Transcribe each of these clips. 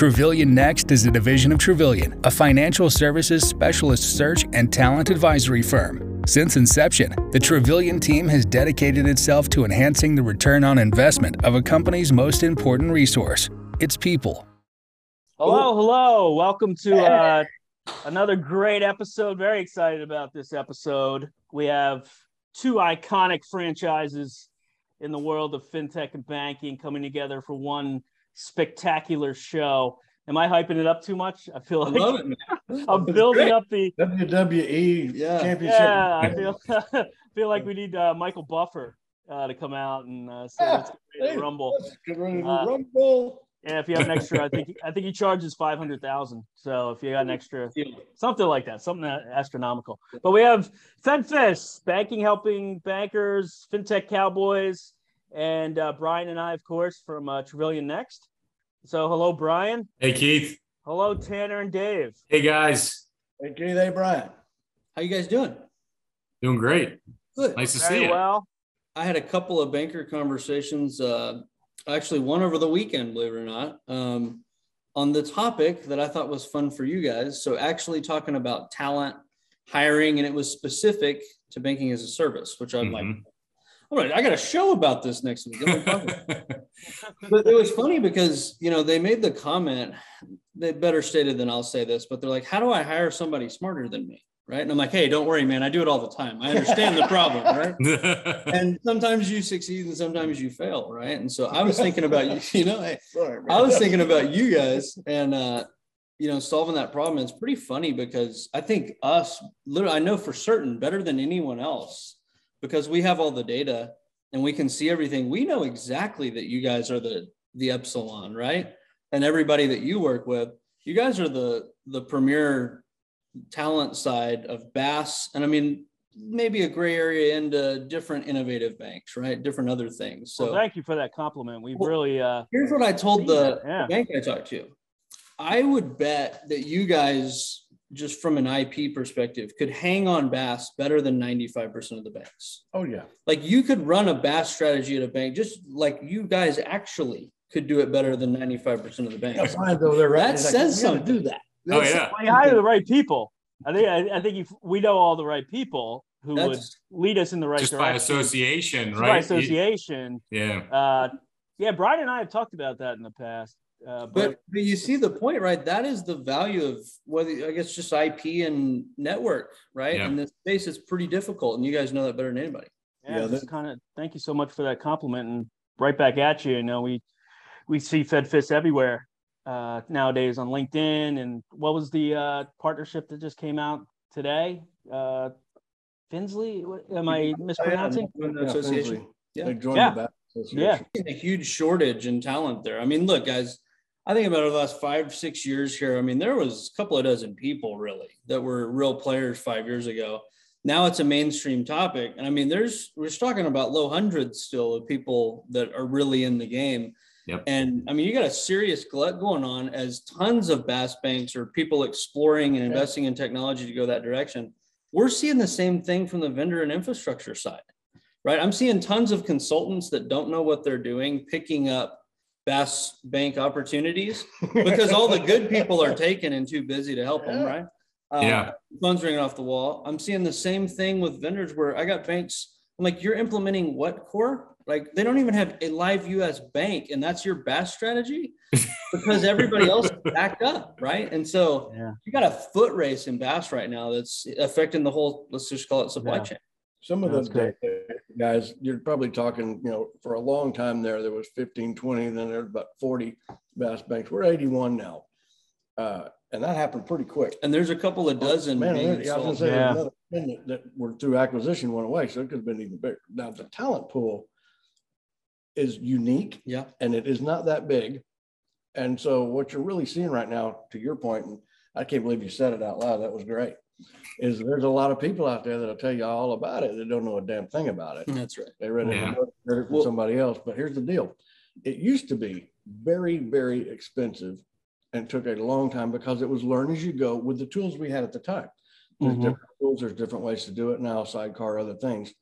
Trevillion Next is a division of Trevillion, a financial services specialist search and talent advisory firm. Since inception, the Trevillion team has dedicated itself to enhancing the return on investment of a company's most important resource its people. Hello, hello. Welcome to uh, another great episode. Very excited about this episode. We have two iconic franchises in the world of fintech and banking coming together for one spectacular show. Am I hyping it up too much? I feel like I am building great. up the WWE Yeah. championship. yeah. I feel feel like we need uh, Michael Buffer uh, to come out and uh, say let's get ready to rumble. get ready to Uh, rumble. And if you have an extra, I think I think he charges five hundred thousand. So if you got an extra, something like that, something astronomical. But we have FedFis, banking helping bankers, fintech cowboys, and uh, Brian and I, of course, from uh, Trevillion Next. So hello, Brian. Hey Keith. Hello, Tanner and Dave. Hey guys. Hey, Keith, hey, Brian. How you guys doing? Doing great. Good. Nice to Very see you. well. I had a couple of banker conversations, uh, actually one over the weekend, believe it or not, um, on the topic that I thought was fun for you guys. So actually talking about talent, hiring, and it was specific to banking as a service, which I'm like, Mhm. All right, I got a show about this next week. Let me talk about it." but it was funny because you know they made the comment they better stated than i'll say this but they're like how do i hire somebody smarter than me? Right? And i'm like hey don't worry man. I do it all the time. I understand the problem right? And sometimes you succeed and sometimes you fail right? And so i was thinking about you you know I, Sorry. I was thinking about you guys and uh you know solving that problem. It's pretty funny because i think us literally i know for certain better than anyone else because we have all the data and we can see everything we know exactly that you guys are the the epsilon right and everybody that you work with you guys are the the premier talent side of BaaS and i mean maybe a gray area into different innovative banks right different other things so well, thank you for that compliment. We Well, really, uh, Here's what I told the, Yeah. the bank I talked to. I would bet that you guys, just from an IP perspective, could hang on BaaS better than 95% of the banks. Oh, yeah. Like you could run a BaaS strategy at a bank, just like you guys actually could do it better than 95% of the Yeah, banks. Brian's over there, right? That He's like, says "We something. Do that. oh yeah. well, you hire the right people. I think I, I think if we know all the right people who That's would lead us in the right Just by direction. association, Just right? By You- association. yeah. Uh, yeah, Brian and I have talked about that in the past. Uh, but, but, but you see the point, right? That is the value of whether I guess just IP and network, right? Yeah. In this space, it's pretty difficult, and you guys know that better than anybody. yeah, Yeah, just that- kind of thank you so much for that compliment and right back at you. You know, we we see FedFis everywhere uh, nowadays on LinkedIn. And what was the uh, partnership that just came out today? Uh, Finzly, what, am I mispronouncing? When the Yeah, association. Finzly. Yeah. They joined Yeah. the BaaS Association. Yeah, a huge shortage in talent there. I mean, look, guys, I think about the last five, six years here. I mean, there was a couple of dozen people really that were real players five years ago. Now it's a mainstream topic. And I mean, there's we're talking about low hundreds still of people that are really in the game. Yep. And I mean, you got a serious glut going on as tons of BaaS banks or people exploring and investing in technology to go that direction. We're seeing the same thing from the vendor and infrastructure side right? I'm seeing tons of consultants that don't know what they're doing, picking up BaaS Bank opportunities because all the good people are taken and too busy to help them, right? Uh, Yeah. Phones ringing off the wall. I'm seeing the same thing with vendors where I got banks. I'm like, you're implementing what core? Like they don't even have a live US bank, and that's your BaaS strategy because everybody else is backed up, right? And so yeah. you got a foot race in BaaS right now that's affecting the whole, let's just call it supply Yeah. chain. Some of That's the guys, you're probably talking, you know, for a long time there, there was 15, 20, then there's about 40 BaaS banks. We're 81 now. Uh, and that happened pretty quick. And there's a couple of dozen Man, being I was gonna say, Yeah. another that- that were through acquisition went away, so it could have been even bigger. Now, the talent pool is unique Yeah. and it is not that big. And so what you're really seeing right now, to your point, and I can't believe you said it out loud, that was great, is there's a lot of people out there that'll tell you all about it that don't know a damn thing about it. That's right. They read it, Yeah. from- heard it from Well- somebody else, but here's the deal. It used to be very, very expensive and took a long time because it was learn as you go with the tools we had at the time. There's Mhm. different tools, there's different ways to do it now, sidecar, other things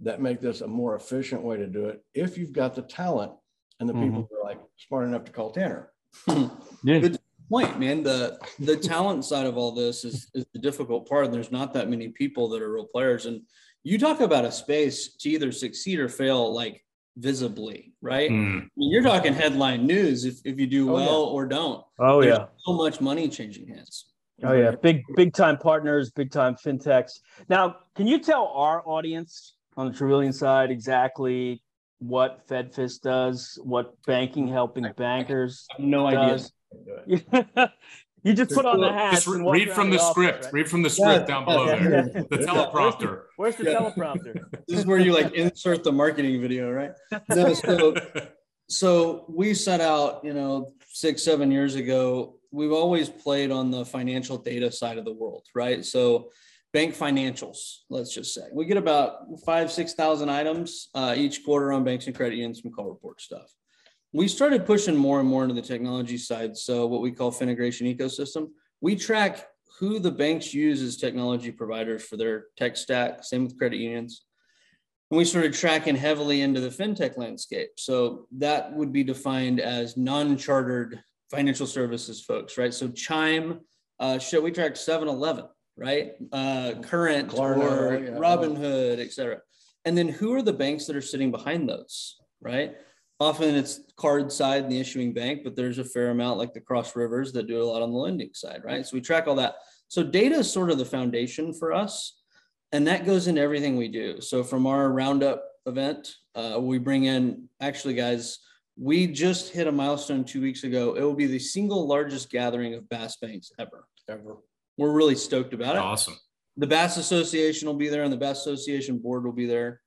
that make this a more efficient way to do it. If you've got the talent and the people who are like smart enough to call Tanner. Yeah. Good, point, man. The the talent side of all this is, is the difficult part. And there's not that many people that are real players. And you talk about a space to either succeed or fail, like visibly, right? Mm. I mean, you're talking headline news if, if you do Oh, well yeah. or don't. Oh There's yeah. so much money changing hands. Oh yeah. Big big time partners, big time fintechs. Now, can you tell our audience on the Trevillion side exactly what FedFis does, what banking helping bankers I have no idea. does? you just put on the hat. Just re- read from the script. Read from the script down below yeah, there. yeah. The teleprompter. Where's the Yeah. teleprompter? This is where you like insert the marketing video, right? No, so so we set out you know six seven years ago we've always played on the financial data side of the world right so bank financials let's just say we get about five six thousand items uh, each quarter on banks and credit unions some call report stuff we started pushing more and more into the technology side so what we call fintegration ecosystem we track who the banks use as technology providers for their tech stack same with credit unions and we started tracking heavily into the fintech landscape. So that would be defined as non-chartered financial services folks, right? So Chime, uh, shit, we track 7-Eleven, right? Uh, Current Klarna, or yeah. Robinhood, et cetera. And then who are the banks that are sitting behind those, right? Often it's card side, the issuing bank, but there's a fair amount like the Cross Rivers that do a lot on the lending side, right? So we track all that. So data is sort of the foundation for us and that goes into everything we do. So from our roundup event, uh, we bring in actually, guys. We just hit a milestone two weeks ago. It will be the single largest gathering of BaaS banks ever. Ever. We're really stoked about it. awesome. The BaaS Association will be there, and the BaaS Association board will be there.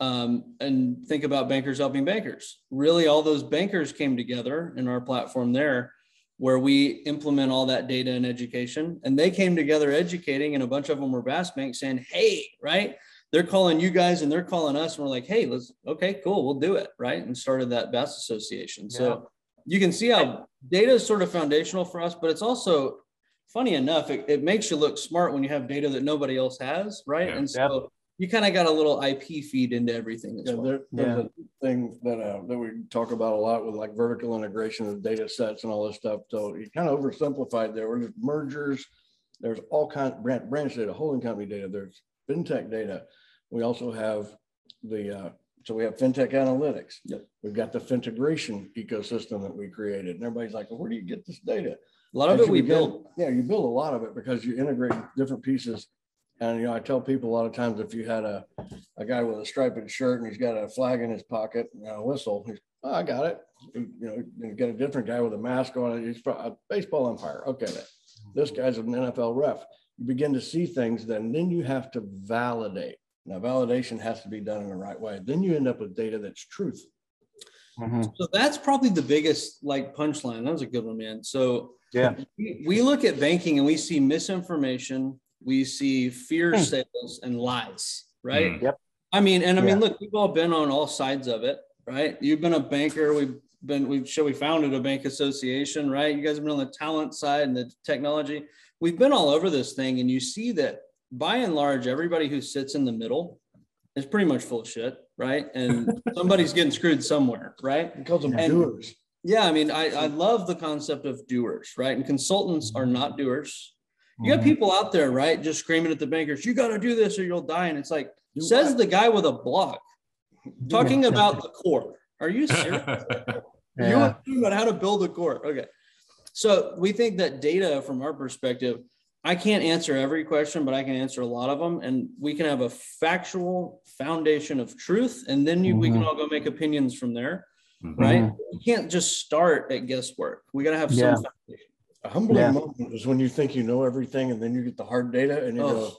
Um, and think about bankers helping bankers. Really, all those bankers came together in our platform there, where we implement all that data and education. And they came together educating, and a bunch of them were BaaS Banks saying, "Hey, right." They're calling you guys and they're calling us, and we're like, "Hey, let's okay, cool, we'll do it." Right, and started that BaaS Association. So you can see how data is sort of foundational for us, but it's also funny enough, it, it makes you look smart when you have data that nobody else has, right? Yeah. And so you kind of got a little IP feed into everything as Yeah, well. there, there's Yeah. a thing that uh, that we talk about a lot with like vertical integration of data sets and all this stuff. So you kind of oversimplified there. There's mergers, there's all kind branch, branch data, holding company data, there's fintech data. We also have the uh, so we have fintech analytics. Yep. We've got the fintegration ecosystem that we created, and everybody's like, well, "Where do you get this data?" A lot of As it we begin- build. Yeah, you build a lot of it because you integrate different pieces. And you know, I tell people a lot of times if you had a, a guy with a striped shirt and he's got a flag in his pocket and a whistle, he's, oh, I got it. You know, you get a different guy with a mask on it. He's a baseball umpire. Okay, this mm-hmm. guy's an NFL ref. You begin to see things, then then you have to validate. Now, validation has to be done in the right way. Then you end up with data that's truth. Mm-hmm. So that's probably the biggest like punchline. That was a good one, man. So Yeah. we, we look at banking and we see misinformation, we see fear Hmm. sales and lies, right? Mm. Yep. I mean, and I mean, look, we've all been on all sides of it, right? You've been a banker. We've been, we've show we founded a bank association, right? You guys have been on the talent side and the technology. We've been all over this thing, and you see that by and large, everybody who sits in the middle is pretty much full of shit, right? And somebody's getting screwed somewhere, right? He calls them And- doers. Yeah, I mean, I, I love the concept of doers, right? And consultants are not doers. You got people out there, right, just screaming at the bankers, you got to do this or you'll die. And it's like, Do says what? the guy with a blog talking about the core. Are you serious? You Yeah. want to talk about how to build a core. Okay. So we think that data from our perspective, I can't answer every question, but I can answer a lot of them. And we can have a factual foundation of truth. And then you, we can all go make opinions from there. Mhm. Right. We can't just start at guesswork. We got to have Yeah. some foundation. A humbling Yeah. moment is when you think you know everything and then you get the hard data and you Oh. go,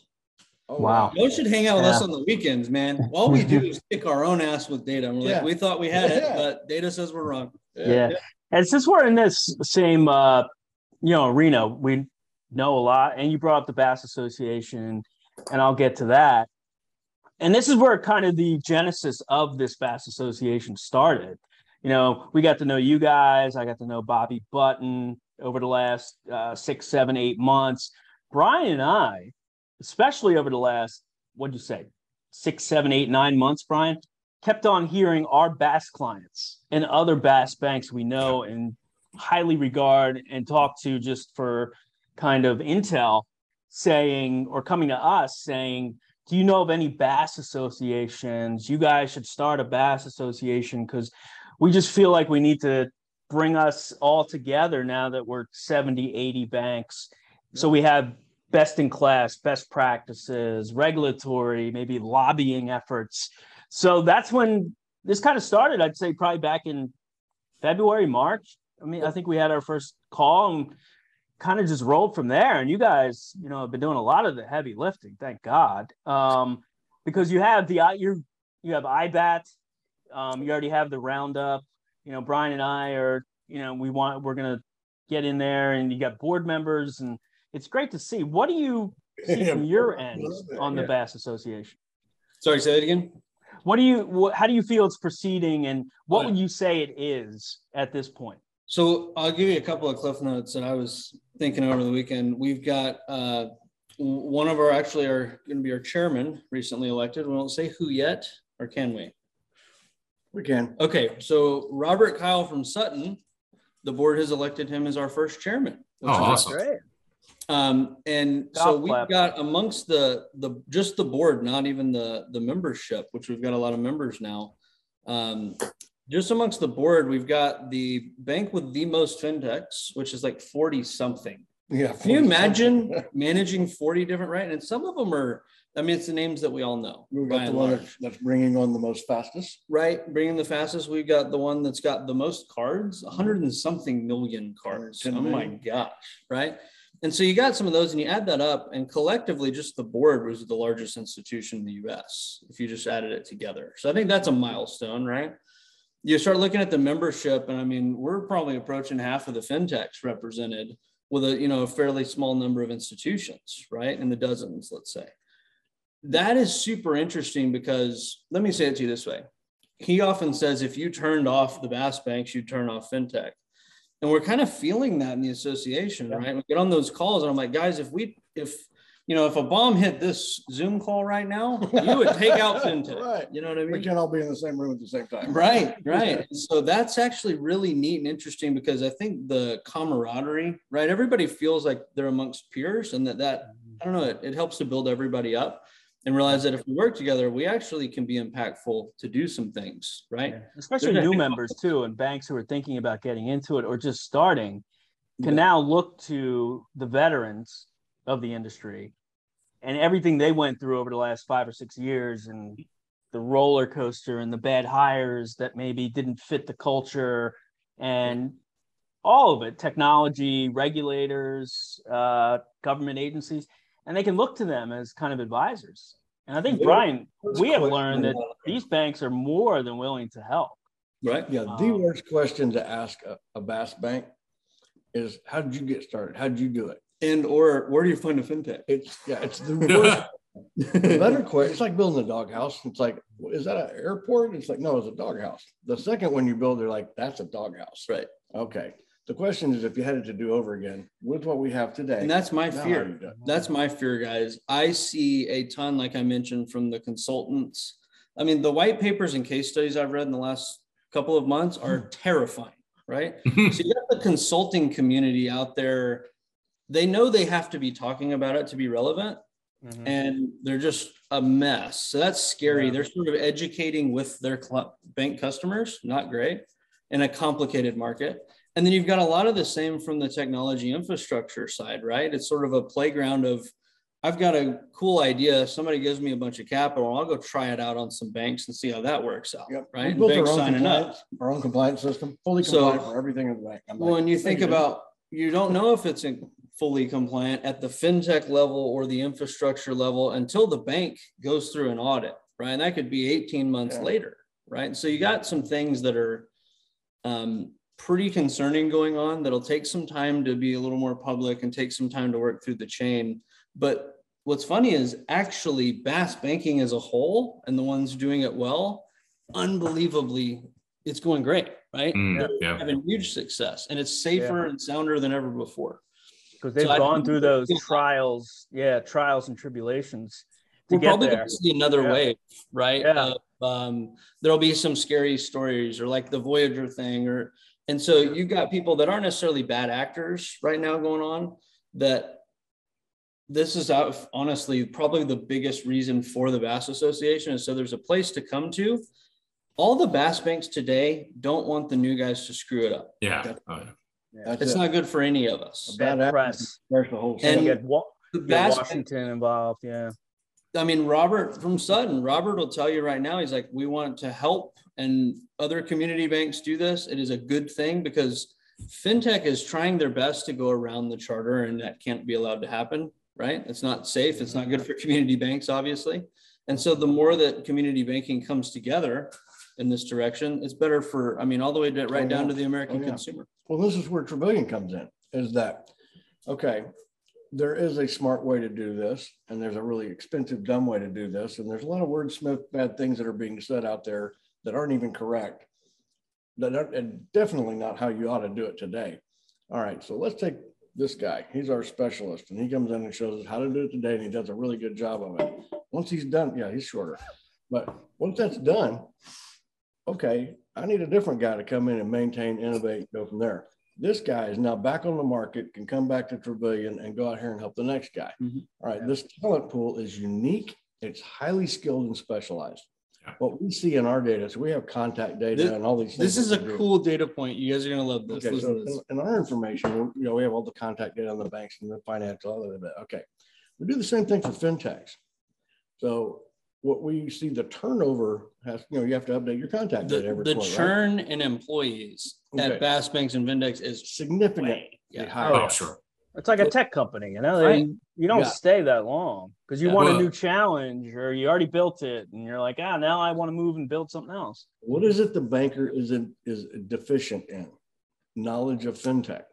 oh, Wow. Y'all should hang out with us on the weekends, man. All we do is kick our own ass with data. We're Yeah. like, we thought we had it, but data says we're wrong. Yeah. And since we're in this same uh you know arena, we know a lot. And you brought up the BaaS Association, and I'll get to that. And this is where kind of the genesis of this BaaS Association started. You know, we got to know you guys. I got to know Bobby Button over the last uh, six, seven, eight months. Brian and I, especially over the last, what'd you say, six, seven, eight, nine months, Brian, kept on hearing our BaaS clients and other BaaS banks we know and highly regard and talk to just for kind of intel saying or coming to us saying do you know of any BaaS associations you guys should start a BaaS association because we just feel like we need to bring us all together now that we're 70 80 banks so we have best in class best practices regulatory maybe lobbying efforts so that's when this kind of started i'd say probably back in february march i mean i think we had our first call and kind of just rolled from there. And you guys, you know, have been doing a lot of the heavy lifting, thank God. Um, because you have the you you have IBAT, um, you already have the roundup. You know, Brian and I are, you know, we want we're gonna get in there, and you got board members, and it's great to see. What do you see from your end on the yeah. BaaS Association? Sorry, say it again. What do you? What, how do you feel it's proceeding, and what would you say it is at this point? So I'll give you a couple of cliff notes that I was thinking over the weekend. We've got uh, one of our actually are going to be our chairman recently elected. We won't say who yet, or can we? We can. Okay, so Robert Kyle from Sutton, the board has elected him as our first chairman. Oh, awesome! Great. Um, and Golf so we've clap. got amongst the the just the board, not even the the membership, which we've got a lot of members now. Um, just amongst the board, we've got the bank with the most fintechs, which is like 40 something. Yeah. Can you imagine managing 40 different, right? And some of them are, I mean, it's the names that we all know. We've got the one that's bringing on the most fastest. Right. Bringing the fastest. We've got the one that's got the most cards, 100 and something million cards. Oh my gosh. Right. And so you got some of those and you add that up, and collectively, just the board was the largest institution in the US if you just added it together. So I think that's a milestone, right? you start looking at the membership, and I mean, we're probably approaching half of the fintechs represented with a you know a fairly small number of institutions, right? In the dozens, let's say. That is super interesting because let me say it to you this way. He often says if you turned off the BaaS banks, you turn off fintech. And we're kind of feeling that in the association, yeah. right? We get on those calls and I'm like, guys, if we if you know, if a bomb hit this Zoom call right now, you would take out fintech. right. You know what I mean? We can't all be in the same room at the same time. Right, right. so that's actually really neat and interesting because I think the camaraderie, right? Everybody feels like they're amongst peers and that that I don't know, it, it helps to build everybody up and realize that if we work together, we actually can be impactful to do some things, right? Yeah. Especially new members too, and banks who are thinking about getting into it or just starting can yeah. now look to the veterans of the industry and everything they went through over the last five or six years and the roller coaster and the bad hires that maybe didn't fit the culture and all of it technology regulators uh, government agencies and they can look to them as kind of advisors and i think brian we have learned that these banks are more than willing to help right yeah the um, worst question to ask a, a BaaS bank is how did you get started how did you do it and or where do you find a fintech? It's yeah, it's the worst. the better question. It's like building a doghouse. It's like, is that an airport? It's like, no, it's a doghouse. The second one you build, they're like, that's a doghouse. Right. Okay. The question is, if you had it to do over again with what we have today, and that's my fear. That's my fear, guys. I see a ton, like I mentioned, from the consultants. I mean, the white papers and case studies I've read in the last couple of months are terrifying, right? so you got the consulting community out there they know they have to be talking about it to be relevant mm-hmm. and they're just a mess so that's scary yeah. they're sort of educating with their cl- bank customers not great in a complicated market and then you've got a lot of the same from the technology infrastructure side right it's sort of a playground of I've got a cool idea. Somebody gives me a bunch of capital. I'll go try it out on some banks and see how that works out. Yep. Right. We built our own, signing up. our own compliance system, fully compliant so, for everything in the bank. I'm when you think about, you don't know if it's in, fully compliant at the fintech level or the infrastructure level until the bank goes through an audit, right? And that could be 18 months yeah. later, right? So you got some things that are um, pretty concerning going on that'll take some time to be a little more public and take some time to work through the chain. But what's funny is actually BaaS banking as a whole and the ones doing it well, unbelievably, it's going great, right? Mm, yeah. Having huge success and it's safer yeah. and sounder than ever before because they've so gone through those trials, yeah, trials and tribulations. To we're probably going to see another yeah. wave, right? Yeah. Uh, um, there'll be some scary stories, or like the Voyager thing, or And so you've got people that aren't necessarily bad actors right now going on that this is honestly probably the biggest reason for the BaaS Association. And so there's a place to come to. All the BaaS banks today don't want the new guys to screw it up. Yeah. Oh, That's It's it. not good for any of us. A bad Bad press. There's the whole thing. You get, Wa- The you bass Washington involved. Yeah. I mean, Robert from Sutton, Robert will tell you right now, he's like, we want to help and other community banks do this. It is a good thing because fintech is trying their best to go around the charter and that can't be allowed to happen, right? It's not safe. It's not good for community banks, obviously. And so the more that community banking comes together in this direction, it's better for, I mean, all the way to, right Oh, down yeah. to the American Oh, yeah. consumer. Well, this is where Trevillion comes in, is that, okay, there is a smart way to do this, and there's a really expensive, dumb way to do this, and there's a lot of wordsmith bad things that are being said out there that aren't even correct. That are, and definitely not how you ought to do it today. All right, so let's take this guy. He's our specialist, and he comes in and shows us how to do it today, and he does a really good job of it. Once he's done, yeah, he's shorter, but once that's done, okay, I need a different guy to come in and maintain, innovate, go from there. This guy is now back on the market, can come back to Trevillion and go out here and help the next guy. Mhm. All right, this talent pool is unique. It's highly skilled and specialized. Yeah. What we see in our data, so we have contact data This- and all these. This is a we do. cool data point. You guys are going to love this. Okay, so this. in, in our information, you know, we have all the contact data on the banks and the financial, all of that. Okay. We do the same thing for fintechs. So what we see the turnover has, you know, you have to update your contact data The, every the quarter, right? churn in employees Okay. at BaaS Banks and fintechs is Significantly yeah. higher. Oh, sure. It's like a tech company, you know, they, Right. You don't Yeah. stay that long because you Yeah. want Well- a new challenge or you already built it and you're like, ah, now I want to move and build something else. What is it the banker is in, is deficient in? Knowledge of fintech.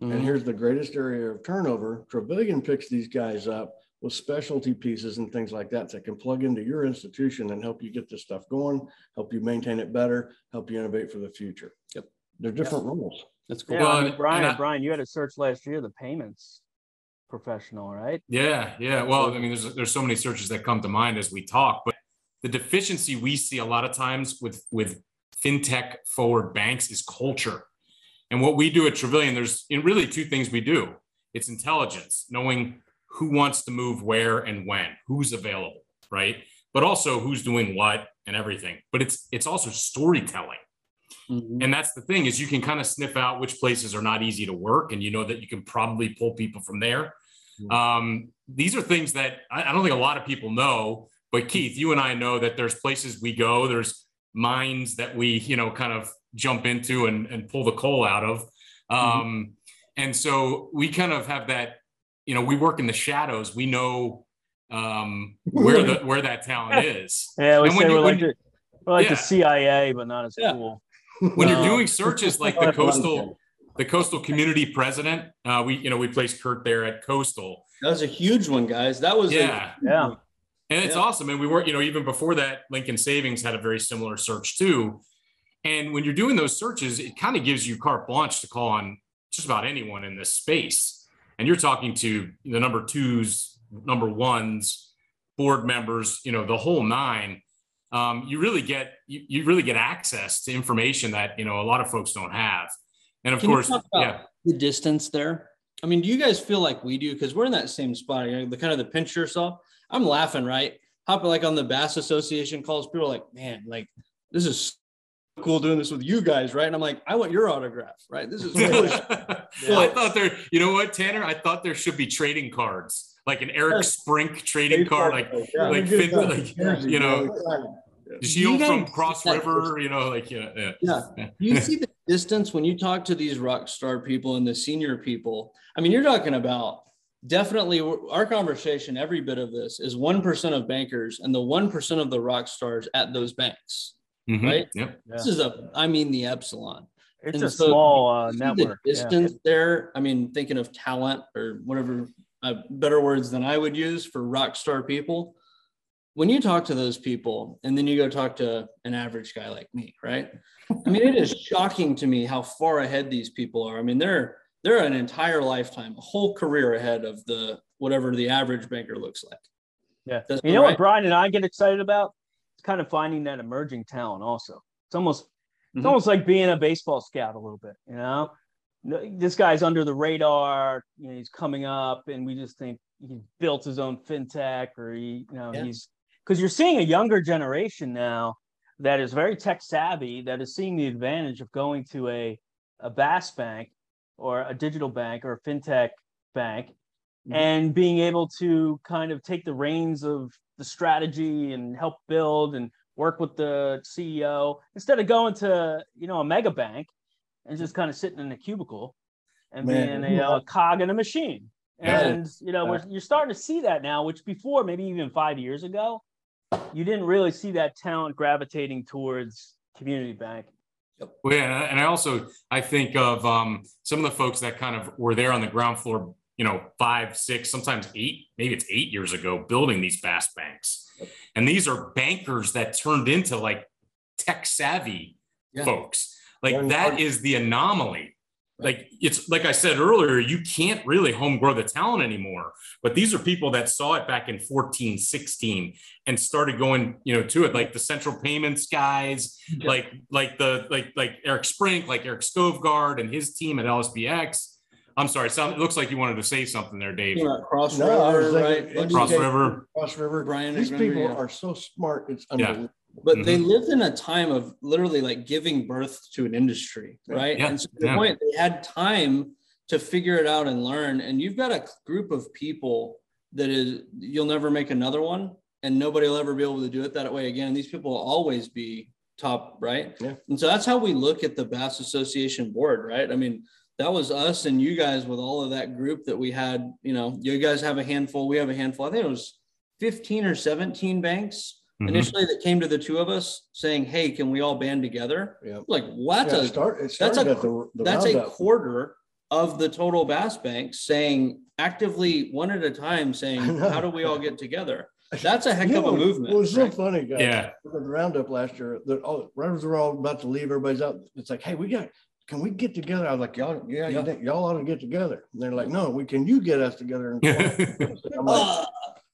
Mm-hmm. And here's the greatest area of turnover. Trevillion picks these guys up with specialty pieces and things like that that can plug into your institution and help you get this stuff going, help you maintain it better, help you innovate for the future. Yep. They're different roles. That's cool. Yeah, Well, I mean, Brian, I- Brian, you had a search last year, the payments professional, right? Yeah, yeah. Well, I mean, there's there's so many searches that come to mind as we talk, but the deficiency we see a lot of times with with fintech forward banks is culture. And what we do at Trevillion, there's in really two things we do. It's intelligence, knowing who wants to move where and when, who's available, right? But also who's doing what and everything. But it's it's also storytelling. Mhm. And that's the thing is you can kind of sniff out which places are not easy to work, and you know that you can probably pull people from there. Um, these are things that I, I don't think a lot of people know. But Keith, you and I know that there's places we go, there's mines that we, you know, kind of jump into and, and pull the coal out of. Um, And so we kind of have that, you know, we work in the shadows. We know um, where the where that talent is. Yeah, we And say you- we're like, when- the, we're like Yeah. the CIA, but not as Yeah. cool. when you're Um, doing searches like the coastal the coastal community president uh, we you know we placed kurt there at coastal. That was a huge one, guys. That was a- yeah. Yeah. and it's Yeah. awesome. And we were you know even before that lincoln savings had a very similar search too. And when you're doing those searches it kind of gives you carte blanche to call on just about anyone in this space. And you're talking to the number twos number ones board members you know the whole nine. Um, you really get you, you really get access to information that you know a lot of folks don't have and of Can course yeah the distance there. I mean, do you guys feel like we do? Because we're in that same spot. You know, the kind of the pinch yourself. I'm laughing, right? Hopping like on the BaaS Association calls. People are like, man, like this is so cool doing this with you guys, right? And I'm like, I want your autograph, right? This is really I thought there, you know what, Tanner? I thought there should be trading cards, like an Eric Sprink trading card, like Yeah. like like, you know. Shield You from guys- Cross that- River, you know, like yeah, yeah. Yeah. You see the distance when you talk to these rock star people and the senior people? I mean, you're talking about definitely our conversation, every bit of this is 1% of bankers and the 1% of the rock stars at those banks. Mhm. Right? Yep. Yeah. This is a, I mean, the epsilon. It's And a so small uh, See the network. yeah. distance there. I mean, thinking of talent or whatever uh, better words than I would use for rock star people. When you talk to those people and then you go talk to an average guy like me, right? I mean, it is shocking to me how far ahead these people are. I mean, they're they're an entire lifetime, a whole career ahead of the whatever the average banker looks like. Yeah. That's you know right. what Brian and I get excited about? It's kind of finding that emerging talent also. It's almost It's mm-hmm. almost like being a baseball scout a little bit, you know. This guy's under the radar. You know, he's coming up, and we just think he built his own fintech, or he, you know, Yeah. he's because you're seeing a younger generation now that is very tech savvy, that is seeing the advantage of going to a a BaaS bank or a digital bank or a fintech bank Mhm. and being able to kind of take the reins of the strategy and help build and work with the CEO instead of going to you know a mega bank and just kind of sitting in a cubicle and Man, being a, yeah. uh cog in a machine. Yeah. And you know we're, you're starting to see that now, which before maybe even five years ago, you didn't really see that talent gravitating towards community bank. Well, yeah, and I- also I think of um, some of the folks that kind of were there on the ground floor, you know, five, six, sometimes eight, maybe it's eight years ago, building these fast banks, and these are bankers that turned into like tech savvy Yeah. folks. Like that is the anomaly. Like it's like I said earlier, you can't really home grow the talent anymore. But these are people that saw it back in 14, 16 and started going, you know, to it, like the central payments guys, Yeah. like like the like like Eric Sprink, like Eric Stovegard and his team at LSBX. I'm sorry, sound it looks like you wanted to say something there, Dave. You know, Cross No, River, thinking right? Cross River. Cross River. Brian These people yeah. are so smart. It's Yeah. But they mm-hmm. lived in a time of literally like giving birth to an industry, right? Yeah, And so to the point they had time to figure it out and learn. And you've got a group of people that is you'll never make another one, and nobody will ever be able to do it that way again. And these people will always be top, right? Yeah. And so that's how we look at the BaaS Association board, right? I mean, that was us and you guys with all of that group that we had. You know, you guys have a handful, we have a handful. I think it was 15 or 17 banks Mhm. initially that came to the two of us saying, "Hey, can we all band together?" Yeah. Like, what? Yeah, it a, start, it that's a- the, the that's a quarter of the total BaaS banks saying actively one at a time saying, "How do we all get together?" That's a heck You of know, a movement. It was so right? funny, guys. Yeah. The roundup last year, that all runners were all about to leave. Everybody's out. It's like, hey, we got. Can we get together? I was like, y'all, yeah, Yeah. You think, y'all ought to get together. And they're like, no, we can. You get us together. And I'm like,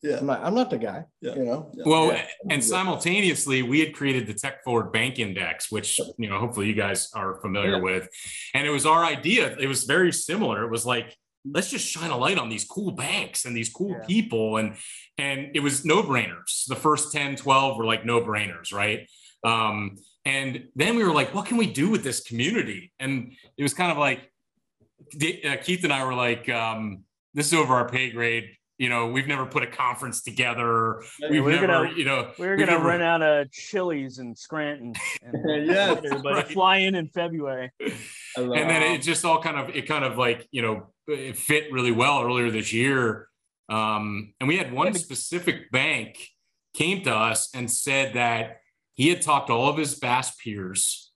yeah. I'm like, I'm not the guy. Yeah. You know. Yeah. Well, Yeah. and simultaneously, we had created the Tech Forward Bank Index, which you know hopefully you guys are familiar Yeah. with. And it was our idea. It was very similar. It was like let's just shine a light on these cool banks and these cool Yeah. people, and and it was no brainers. The first 10, 12 were like no brainers, right? Um, and then we were like, what can we do with this community? And it was kind of like uh, Keith and I were like, um, this is over our pay grade. You know, we've never put a conference together. We've we're never, gonna- you know, we're gonna never- run out of Chili's in Scranton. And Yes, everybody right. fly in in February. And then it. just all kind of it kind of like you know it fit really well earlier this year um and we had one specific bank came to us and said that he had talked to all of his BaaS peers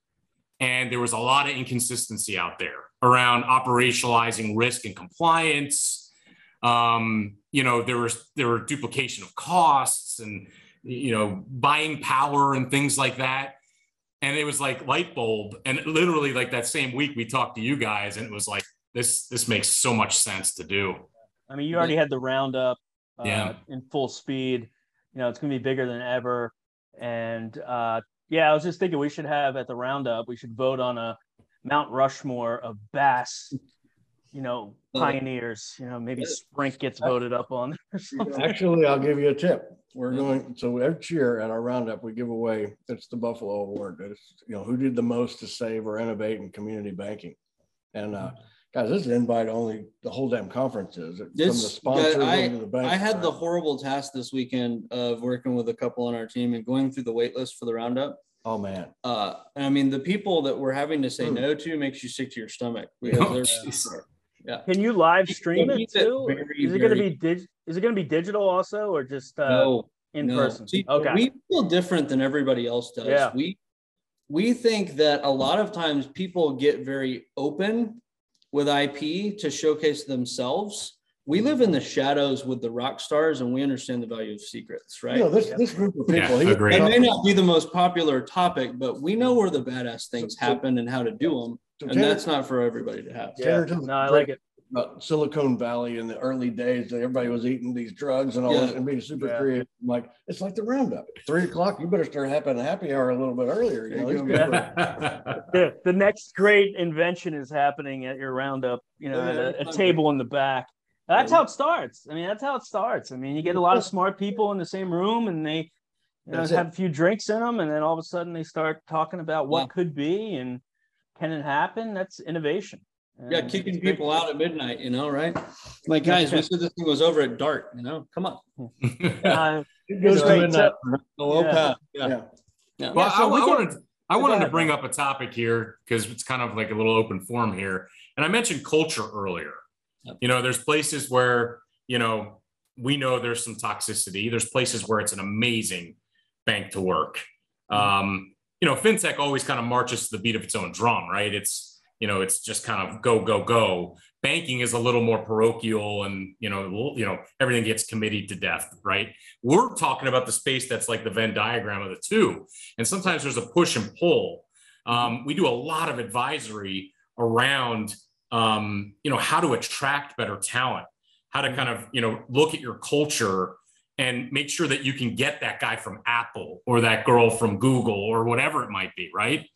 and there was a lot of inconsistency out there around operationalizing risk and compliance um you know there was there were duplication of costs and you know buying power and things like that and it was like light bulb and literally like that same week we talked to you guys and it was like this this makes so much sense to do I mean, you already had the roundup uh, Yeah. in full speed. You know, it's going to be bigger than ever. And uh, yeah, I was just thinking we should have at the roundup, we should vote on a Mount Rushmore of BaaS, you know, pioneers. You know, maybe Sprink gets voted up on. or. Actually, I'll give you a tip. We're going, so every year at our roundup, we give away, it's the Buffalo Award. It's, you know, who did the most to save or innovate in community banking? And uh, guys, this is invite only, the whole damn conference is. From the This- sponsors I- into the bank. I had the horrible task this weekend of working with a couple on our team and going through the wait list for the roundup. Oh, man. Uh, I mean, the people that we're having to say Hmm. no to makes you sick to your stomach because Oh, they're. Can you live stream it it too? very, is it going to be dig? Is it going to be digital also, or just uh, no, in no. person? See, okay. We feel different than everybody else does. Yeah. We we think that a lot of times people get very open with IP to showcase themselves. We live in the shadows with the rock stars and we understand the value of secrets, right? You know, this, this group of people. he- agreed. it may not be the most popular topic, but we know where the badass things So- happen and how to do them. So And Tanner- that's not for everybody to have. yeah. Tanner, No, I like it. about Silicon Valley in the early days that everybody was eating these drugs and all Yeah. that and being super Yeah. creative. I'm like, it's like the roundup. Three o'clock, you better start having a happy hour a little bit earlier. You know, these There you people are- the, the next great invention is happening at your roundup, you know, Yeah, at a, a table in the back. That's how it starts. I mean, that's how it starts. I mean, you get a lot of smart people in the same room and they you know, That's it. have a few drinks in them, and then all of a sudden they start talking about what Yeah. could be and can it happen? That's innovation. Yeah, kicking it's great. people out at midnight, you know, right? Like, guys, we said this thing was over at dark, you know, come on. Uh, It goes to midnight. Oh, Yeah. okay. Yeah. Yeah. Yeah. Well, so I, we I wanted I wanted to bring up a topic here because it's kind of like a little open forum here, and I mentioned culture earlier. Yep. You know, there's places where you know we know there's some toxicity. There's places where it's an amazing bank to work. Um, you know, fintech always kind of marches to the beat of its own drum, right? It's you know, it's just kind of go go go. Banking is a little more parochial, and you know, you know, everything gets committed to death, right? We're talking about the space that's like the Venn diagram of the two, and sometimes there's a push and pull. Um, we do a lot of advisory around, um, you know, how to attract better talent, how to kind of, you know, look at your culture and make sure that you can get that guy from Apple or that girl from Google or whatever it might be, right?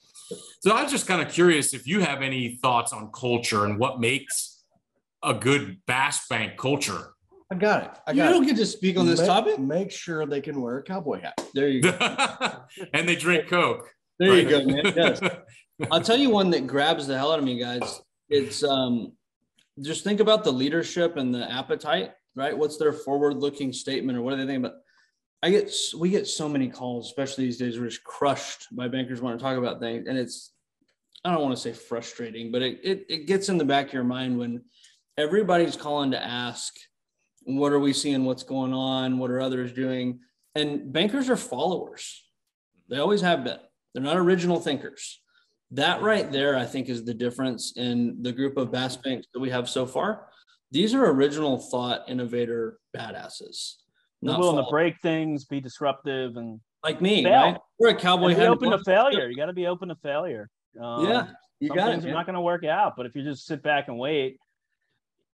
So I was just kind of curious if you have any thoughts on culture and what makes a good BaaS Bank culture. I got it. I got You don't it. get to speak on this Make- topic. Make sure they can wear a cowboy hat. There you go. and they drink Coke. There you go, man. Yes. I'll tell you one that grabs the hell out of me, guys. It's um, just think about the leadership and the appetite, right? What's their forward-looking statement, or what do they think about? I get we get so many calls, especially these days, we're just crushed by bankers want to talk about things, and it's I don't want to say frustrating, but it, it it gets in the back of your mind when everybody's calling to ask, what are we seeing? What's going on? What are others doing? And bankers are followers. They always have been. They're not original thinkers. That right there, I think, is the difference in the group of BaaS banks that we have so far. These are original thought innovator badasses. Not willing to break things, be disruptive, and like me, fail. right? We're a cowboy. be open to failure. You got to be open to failure. Um, Yeah, you got it. are not going to work out, but if you just sit back and wait,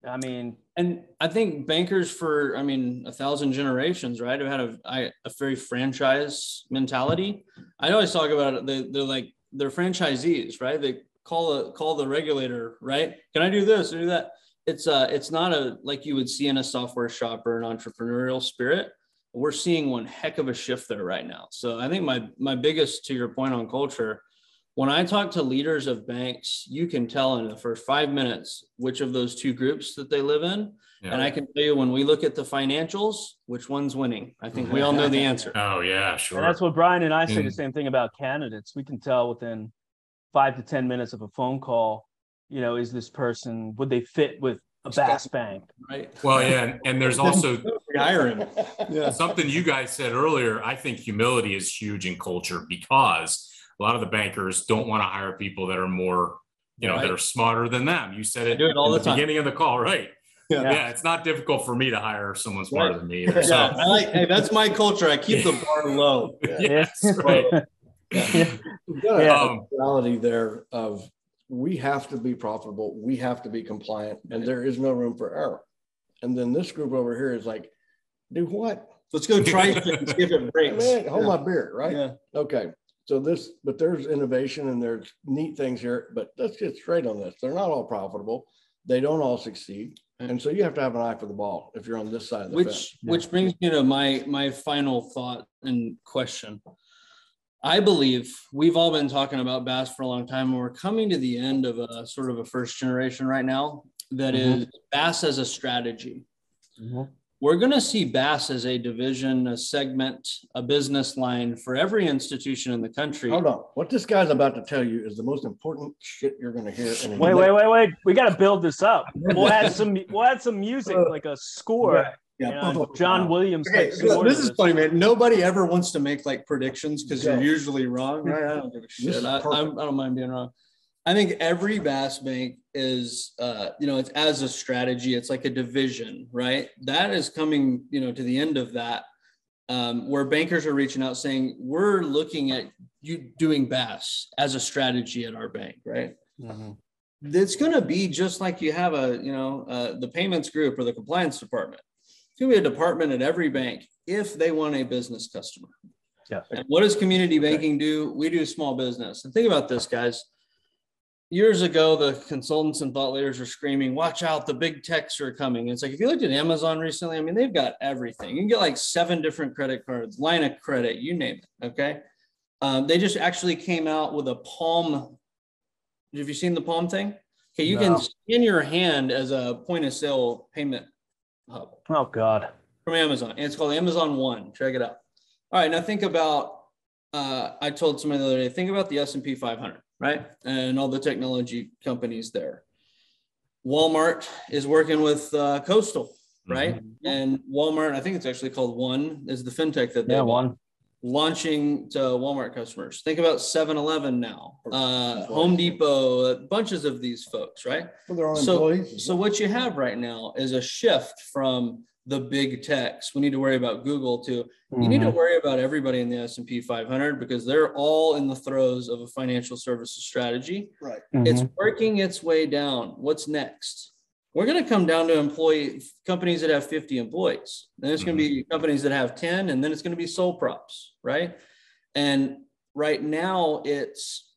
I mean, And I think bankers for, I mean, a thousand generations, right, have had a, I, a very franchise mentality. I always talk about it. They, they're like, they're franchisees, right? They call a, call the regulator, right? Can I do this or do that? It's uh it's not a, like you would see in a software shop or an entrepreneurial spirit. We're seeing one heck of a shift there right now. So I think my, my biggest, to your point on culture, when I talk to leaders of banks, you can tell in the first five minutes which of those two groups that they live in. Yeah. And I can tell you when we look at the financials, which one's winning. I think we all know the answer. Oh yeah, sure. and that's what Brian and I say the Mm. same thing about candidates. We can tell within five to 10 minutes of a phone call, you know, is this person, would they fit with a BaaS Bank? Right. well, yeah, and, and there's also Hire him. Yeah. something you guys said earlier. I think humility is huge in culture because a lot of the bankers don't want to hire people that are more, you know, that are smarter than them. You said it, do it all in the time. beginning of the call, right? Yeah. Yeah. it's not difficult for me to hire someone smarter Right. than me either. So Yeah, I like, hey, that's my culture. I keep the bar low. yes, right. We've got a Yeah. Um, reality there of we have to be profitable, we have to be compliant, and there is no room for error. And then this group over here is like, do what? Let's go try things, if it breaks. Man, hold my beer, right? Yeah. Okay. So this, but there's innovation and there's neat things here, but let's get straight on this. They're not all profitable. They don't all succeed. And so you have to have an eye for the ball if you're on this side of the which fence. which brings me to my my final thought and question i believe we've all been talking about BaaS for a long time and we're coming to the end of a sort of a first generation right now that mm-hmm. is BaaS as a strategy mm-hmm. we're going to see BaaS as a division a segment a business line for every institution in the country Hold on. What this guy's about to tell you is the most important shit you're going to hear. in a Wait, wait, wait, wait. We got to build this up. We'll add some, we'll add some music, uh, like a score. You know, John Williams. Okay, so this is funny, man. Nobody ever wants to make like predictions because you're usually wrong, right? I don't give a shit. I. I'm, I don't mind being wrong. I think every BaaS bank is, uh, you know, it's as a strategy. It's like a division, right? That is coming, you know, to the end of that, um, where bankers are reaching out saying, "We're looking at you doing BaaS as a strategy at our bank, right?" it's going to be just like you have a, you know, uh, the payments group or the compliance department. To be a department at every bank if they want a business customer. Yeah. And what does community banking do? We do small business. And think about this, guys. Years ago, the consultants and thought leaders are screaming, watch out, the big techs are coming. It's like if you looked at Amazon recently, I mean, they've got everything. You can get like seven different credit cards, line of credit, you name it. Okay. Um, they just actually came out with a palm. Have you seen the palm thing? Okay, you No. can scan your hand as a point of sale payment hub Oh God. from Amazon. And it's called Amazon One. Check it out. All right, now think about. Uh, I told somebody the other day. Think about the S and P 500, right, and all the technology companies there. Walmart is working with uh, Coastal, right? And Walmart, I think it's actually called One, is the fintech that they Yeah, bought one. Launching to Walmart customers. Think about 7-Eleven now, uh, Home Depot, uh, bunches of these folks, right? For So, employees. so what you have right now is a shift from the big techs. We need to worry about Google too. You need to worry about everybody in the S&P 500 because they're all in the throes of a financial services strategy. Right. It's working its way down. What's next? We're going to come down to employee companies that have 50 employees. Then it's going to be companies that have 10, and then it's going to be sole props, right? And right now, it's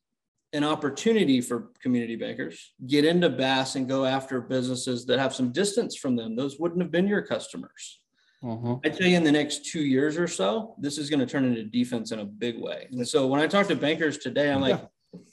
an opportunity for community bankers get into BaaS and go after businesses that have some distance from them. Those wouldn't have been your customers. Mhm. I tell you, in the next two years or so, this is going to turn into defense in a big way. And so when I talk to bankers today, I'm like,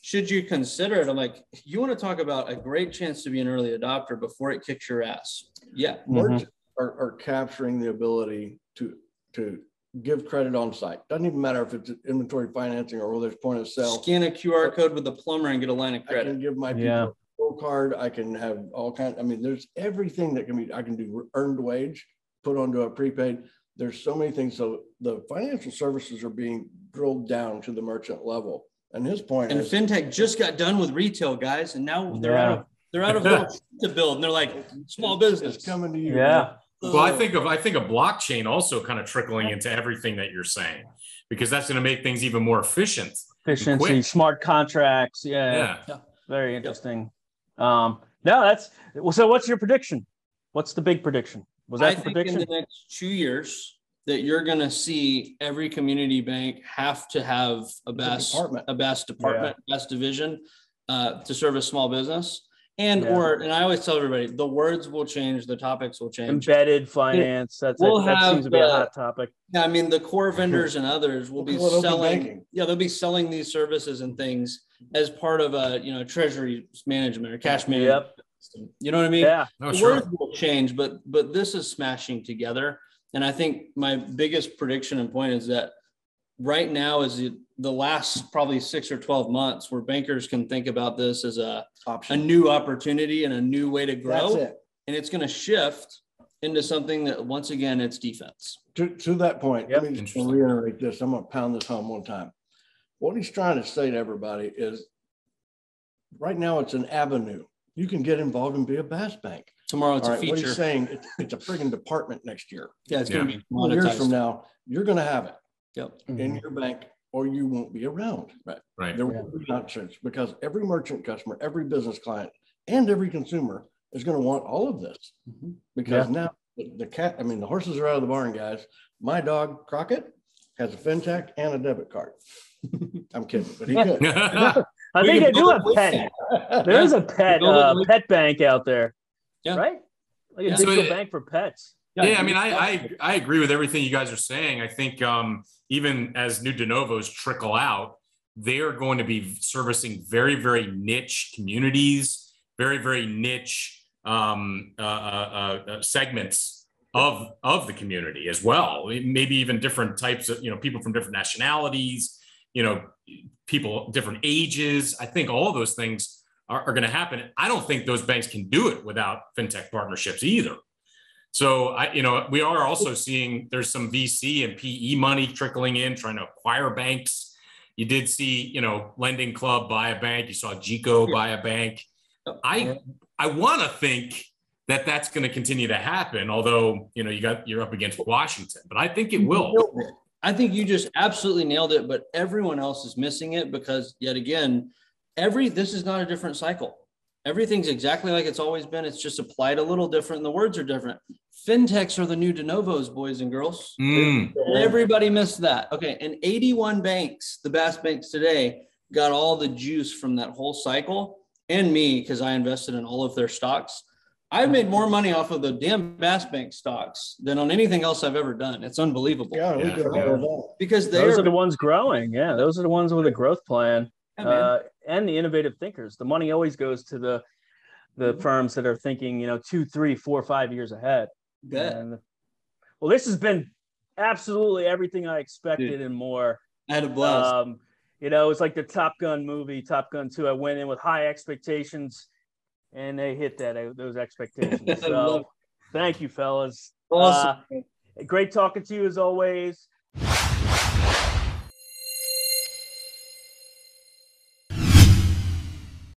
should you consider it? I'm like, you want to talk about a great chance to be an early adopter before it kicks your ass? Yeah. Mm-hmm. Merchants are, are capturing the ability to, to give credit on site. Doesn't even matter if it's inventory financing or whether it's point of sale. Scan a QR code with the plumber and get a line of I credit. can give my Yeah. people a card. I can have all kind, I mean, there's everything that can be, I can do earned wage, put onto a prepaid. There's so many things. So the financial services are being drilled down to the merchant level. And his point And is, fintech just got done with retail, guys, and now they're out of they're out of little shit to build, and they're like small business. it's coming to you. Yeah. Well, I think of I think of blockchain also kind of trickling into everything that you're saying because that's going to make things even more efficient. Efficiency, smart contracts. Yeah. Yeah. Very interesting. Um, no, that's well, so what's your prediction? What's the big prediction? Was I that the think prediction? in the next two years that you're going to see every community bank have to have a BaaS department. a BaaS department, BaaS division uh, to serve a small business. And Yeah. or and I always tell everybody the words will change, the topics will change. Embedded finance. That's We'll it. that have seems to be a hot topic. Yeah, I mean, the core vendors and others will be We'll call it open selling. banking. Yeah, they'll be selling these services and things as part of a you know treasury management or cash management. Yep. system. You know what I mean? Yeah. Oh, the sure. words will change, but but this is smashing together. And I think my biggest prediction and point is that right now is the- the last probably six or twelve months where bankers can think about this as a Option. a new opportunity and a new way to That's grow, it. and it's going to shift into something that once again it's defense. To, to that point, let Yep. me just reiterate this. I'm gonna pound this home one time. What he's trying to say to everybody is, right now, it's an avenue. You can get involved and be a BaaS bank. Tomorrow it's All a right, what feature. he's saying, it's, it's a friggin' department next year. Yeah, it's going to be Four years from now, you're gonna have it Yep. in your bank or you won't be around. Right. Right. There will be nonsense because every merchant customer, every business client, and every consumer is gonna want all of this. Mhm. Because now the the cat, I mean, the horses are out of the barn, guys. My dog Crockett has a fintech and a debit card. I'm kidding, but he could. I think can they do have pet. There is a pet uh, pet bank out there. Yeah. Right? Like a Yeah. digital So- bank for pets. Yeah, I mean, I, I I agree with everything you guys are saying. I think um, even as new de novos trickle out, they are going to be servicing very very niche communities, very very niche um, uh, uh, uh, segments of of the community as well. Maybe even different types of you know people from different nationalities, you know, people different ages. I think all of those things are, are going to happen. I don't think those banks can do it without fintech partnerships either. So I, you know, we are also seeing there's some VC and PE money trickling in, trying to acquire banks. You did see, you know, Lending Club buy a bank. You saw Jiko buy a bank. I I want to think that that's going to continue to happen. Although, you know, you got you're up against Washington, but I think it will. I think you just absolutely nailed it, but everyone else is missing it because yet again, every this is not a different cycle. everything's exactly like it's always been. It's just applied a little different. and The words are different. Fintechs are the new de novos, boys and girls. Mm. Everybody missed that. Okay. And 81 banks, the best banks today, got all the juice from that whole cycle and me because I invested in all of their stocks. I've made more money off of the damn BaaS Bank stocks than on anything else I've ever done. It's unbelievable. Yeah, we Yeah. could have that. Because they Those are, are the ones growing. Yeah, those are the ones with a growth plan. Yeah, uh, and the innovative thinkers. The money always goes to the the Mhm. firms that are thinking, you know, two, three, four, five years ahead. Bet. And well, this has been absolutely everything I expected and more. I had a blast. Um, you know, it's like the Top Gun movie, Top Gun 2. I went in with high expectations and they hit that those expectations. So thank you, fellas. awesome. Uh, great talking to you as always.